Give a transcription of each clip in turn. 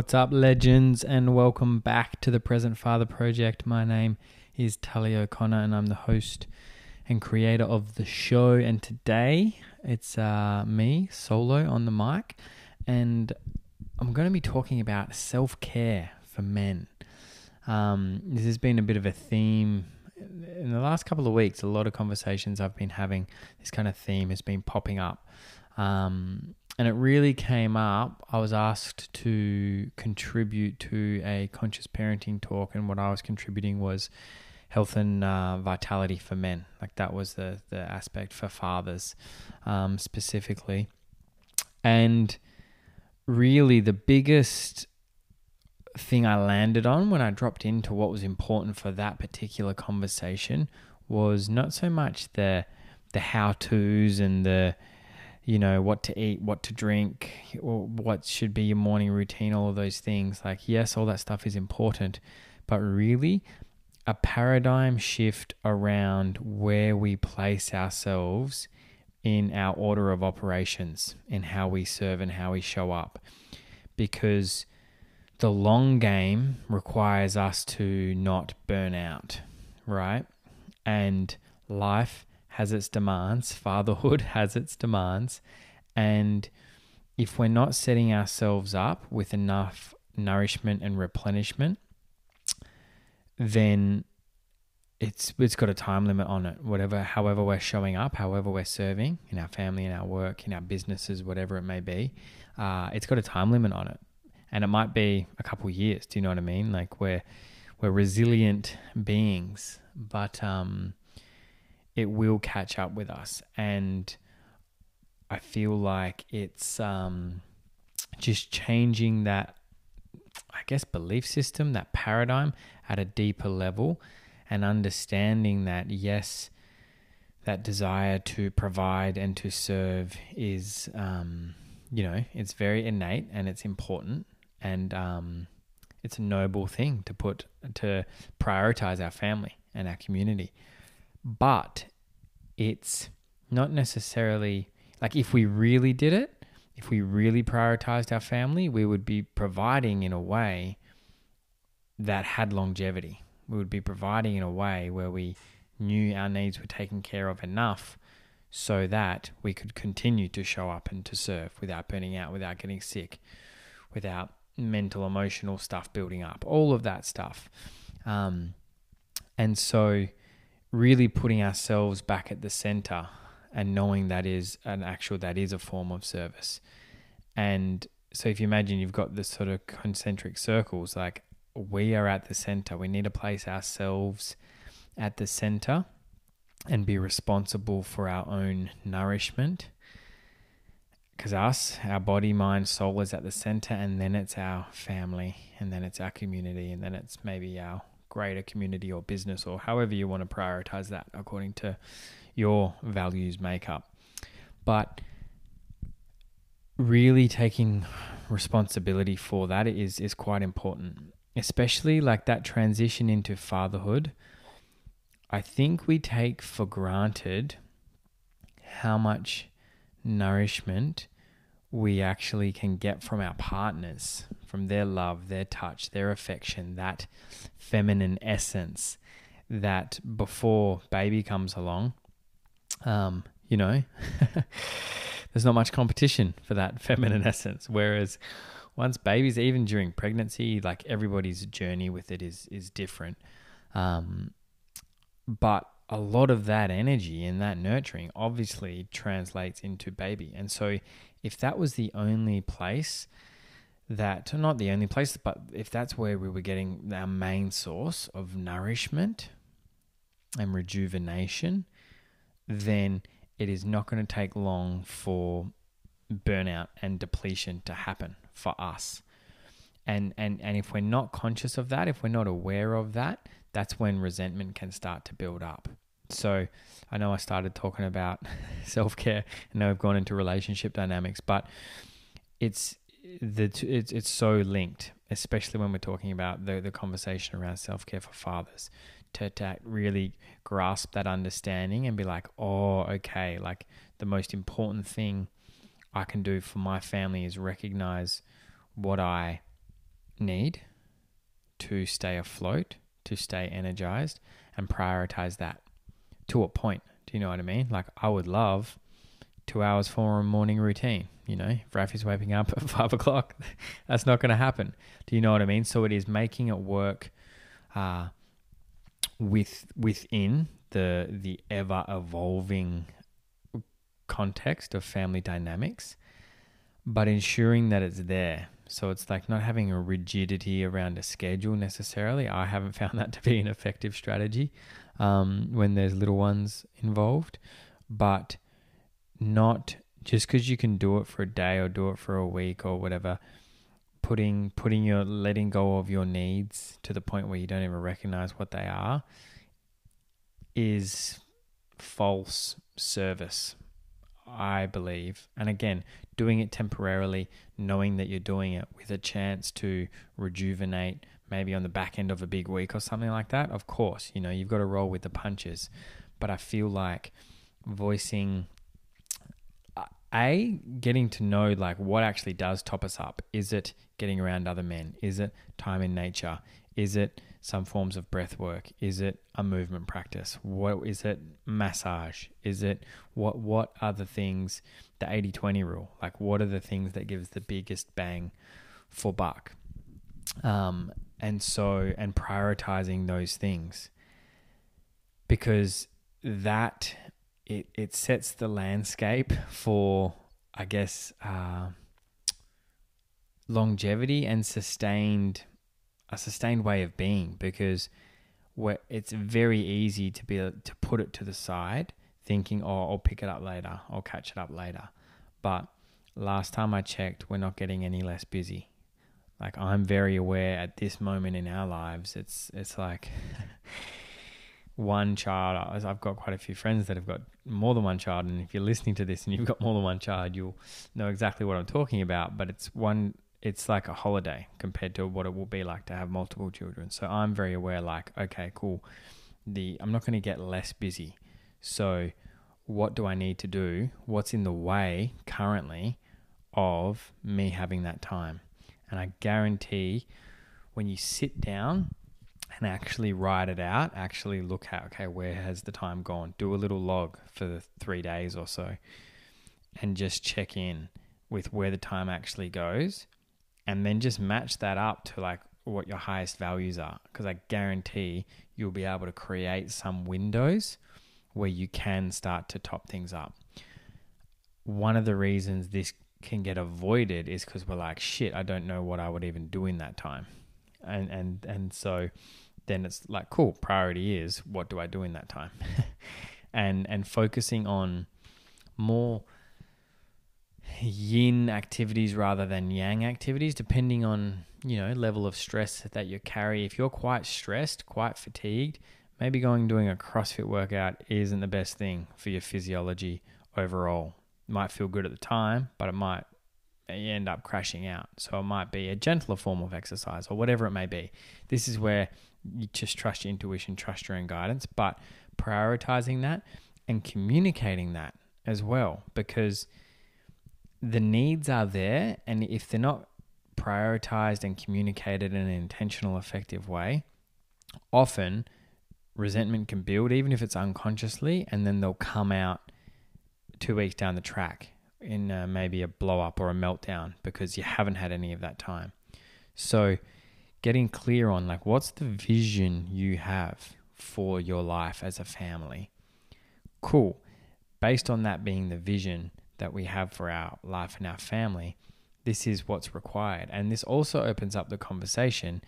What's up, legends, and welcome back to the Present Father Project. My name is Tully O'Connor, and I'm the host and creator of the show. And today it's uh, me, solo, on the mic, and I'm going to be talking about self care for men. Um, this has been a bit of a theme in the last couple of weeks. A lot of conversations I've been having, this kind of theme has been popping up. Um, and it really came up. I was asked to contribute to a conscious parenting talk, and what I was contributing was health and uh, vitality for men. Like that was the the aspect for fathers um, specifically, and really the biggest thing I landed on when I dropped into what was important for that particular conversation was not so much the the how tos and the you know, what to eat, what to drink, or what should be your morning routine, all of those things. Like, yes, all that stuff is important, but really, a paradigm shift around where we place ourselves in our order of operations, in how we serve and how we show up. Because the long game requires us to not burn out, right? And life has its demands, fatherhood has its demands, and if we're not setting ourselves up with enough nourishment and replenishment, then it's it's got a time limit on it. Whatever, however we're showing up, however we're serving in our family, in our work, in our businesses, whatever it may be, uh, it's got a time limit on it, and it might be a couple years. Do you know what I mean? Like we're we're resilient beings, but um, it will catch up with us. And I feel like it's um, just changing that, I guess, belief system, that paradigm at a deeper level, and understanding that, yes, that desire to provide and to serve is, um, you know, it's very innate and it's important. And um, it's a noble thing to put, to prioritize our family and our community but it's not necessarily like if we really did it, if we really prioritized our family, we would be providing in a way that had longevity. We would be providing in a way where we knew our needs were taken care of enough so that we could continue to show up and to serve without burning out, without getting sick, without mental, emotional stuff building up, all of that stuff. Um, and so really putting ourselves back at the center and knowing that is an actual that is a form of service. And so if you imagine you've got this sort of concentric circles like we are at the center. We need to place ourselves at the center and be responsible for our own nourishment. Because us our body mind soul is at the center and then it's our family and then it's our community and then it's maybe our greater community or business or however you want to prioritize that according to your values makeup. But really taking responsibility for that is is quite important, especially like that transition into fatherhood. I think we take for granted how much nourishment we actually can get from our partners, from their love, their touch, their affection, that feminine essence that before baby comes along, um, you know, there's not much competition for that feminine essence. Whereas once babies, even during pregnancy, like everybody's journey with it is is different. Um, but a lot of that energy and that nurturing obviously translates into baby. And so if that was the only place that, not the only place, but if that's where we were getting our main source of nourishment and rejuvenation, then it is not going to take long for burnout and depletion to happen for us. And, and, and if we're not conscious of that, if we're not aware of that, that's when resentment can start to build up. So I know I started talking about self care, and now we've gone into relationship dynamics, but it's the it's it's so linked, especially when we're talking about the the conversation around self care for fathers. To, to really grasp that understanding and be like, oh, okay, like the most important thing I can do for my family is recognize what I need to stay afloat, to stay energized, and prioritize that to a point. Do you know what I mean? Like, I would love two hours for a morning routine. You know, if Rafi's waking up at five o'clock, that's not going to happen. Do you know what I mean? So it is making it work uh, with within the the ever evolving context of family dynamics, but ensuring that it's there. So it's like not having a rigidity around a schedule necessarily. I haven't found that to be an effective strategy um, when there's little ones involved, but not just because you can do it for a day or do it for a week or whatever. Putting putting your letting go of your needs to the point where you don't even recognize what they are is false service I believe. And again, doing it temporarily, knowing that you're doing it with a chance to rejuvenate, maybe on the back end of a big week or something like that. Of course, you know, you've got to roll with the punches. But I feel like voicing a getting to know like what actually does top us up is it getting around other men is it time in nature is it some forms of breath work? Is it a movement practice? What is it massage? Is it what what are the things the 80-20 rule? Like what are the things that gives the biggest bang for buck? Um, and so and prioritizing those things because that it it sets the landscape for I guess uh, longevity and sustained a sustained way of being because it's very easy to be to put it to the side thinking oh I'll pick it up later. I'll catch it up later. But last time I checked we're not getting any less busy. Like I'm very aware at this moment in our lives it's it's like one child I've got quite a few friends that have got more than one child and if you're listening to this and you've got more than one child you'll know exactly what I'm talking about but it's one it's like a holiday compared to what it will be like to have multiple children. So I'm very aware like okay, cool. The I'm not going to get less busy. So what do I need to do? What's in the way currently of me having that time? And I guarantee when you sit down and actually write it out, actually look at okay, where has the time gone? Do a little log for the 3 days or so and just check in with where the time actually goes and then just match that up to like what your highest values are because I guarantee you'll be able to create some windows where you can start to top things up. One of the reasons this can get avoided is because we're like, shit, I don't know what I would even do in that time. And and and so then it's like, cool, priority is what do I do in that time? and and focusing on more yin activities rather than yang activities, depending on you know level of stress that you carry. If you're quite stressed, quite fatigued, maybe going doing a CrossFit workout isn't the best thing for your physiology overall. It might feel good at the time, but it might you end up crashing out. So it might be a gentler form of exercise or whatever it may be. This is where you just trust your intuition, trust your own guidance, but prioritizing that and communicating that as well because the needs are there, and if they're not prioritized and communicated in an intentional, effective way, often resentment can build, even if it's unconsciously, and then they'll come out two weeks down the track in uh, maybe a blow up or a meltdown because you haven't had any of that time. So, getting clear on like what's the vision you have for your life as a family. Cool. Based on that being the vision, that we have for our life and our family, this is what's required. And this also opens up the conversation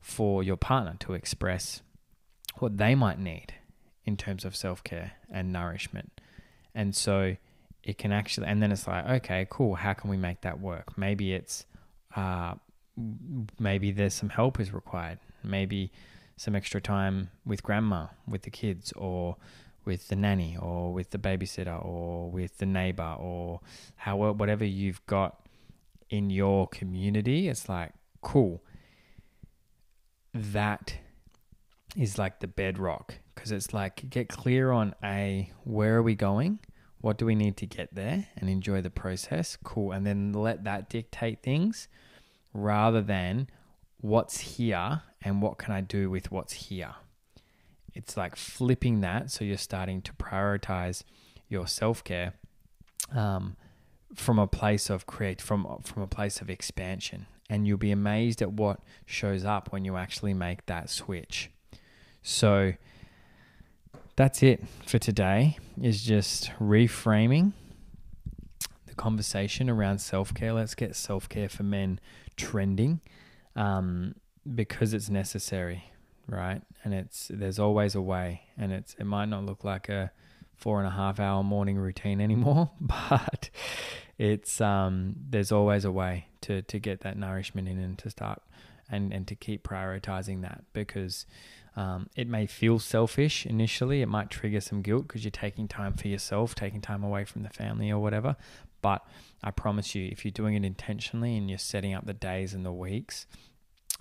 for your partner to express what they might need in terms of self care and nourishment. And so it can actually, and then it's like, okay, cool. How can we make that work? Maybe it's, uh, maybe there's some help is required. Maybe some extra time with grandma, with the kids, or with the nanny or with the babysitter or with the neighbor or how whatever you've got in your community it's like cool that is like the bedrock because it's like get clear on a where are we going what do we need to get there and enjoy the process cool and then let that dictate things rather than what's here and what can I do with what's here. It's like flipping that. So you're starting to prioritize your self care um, from a place of create from from a place of expansion, and you'll be amazed at what shows up when you actually make that switch. So that's it for today. Is just reframing the conversation around self care. Let's get self care for men trending um, because it's necessary, right? And it's there's always a way, and it's it might not look like a four and a half hour morning routine anymore, but it's um, there's always a way to to get that nourishment in and to start and and to keep prioritizing that because um, it may feel selfish initially. It might trigger some guilt because you're taking time for yourself, taking time away from the family or whatever. But I promise you, if you're doing it intentionally and you're setting up the days and the weeks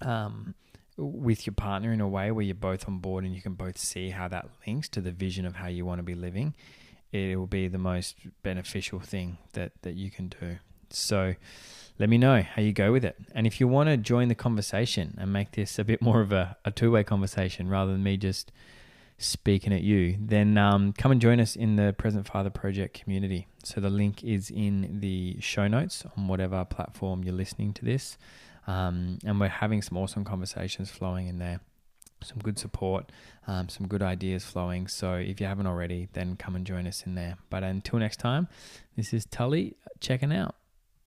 um, with your partner in a way where you're both on board and you can both see how that links to the vision of how you want to be living, it will be the most beneficial thing that, that you can do. So let me know how you go with it. And if you want to join the conversation and make this a bit more of a, a two way conversation rather than me just speaking at you, then um, come and join us in the Present Father Project community. So the link is in the show notes on whatever platform you're listening to this. Um, and we're having some awesome conversations flowing in there, some good support, um, some good ideas flowing. So if you haven't already, then come and join us in there. But until next time, this is Tully checking out.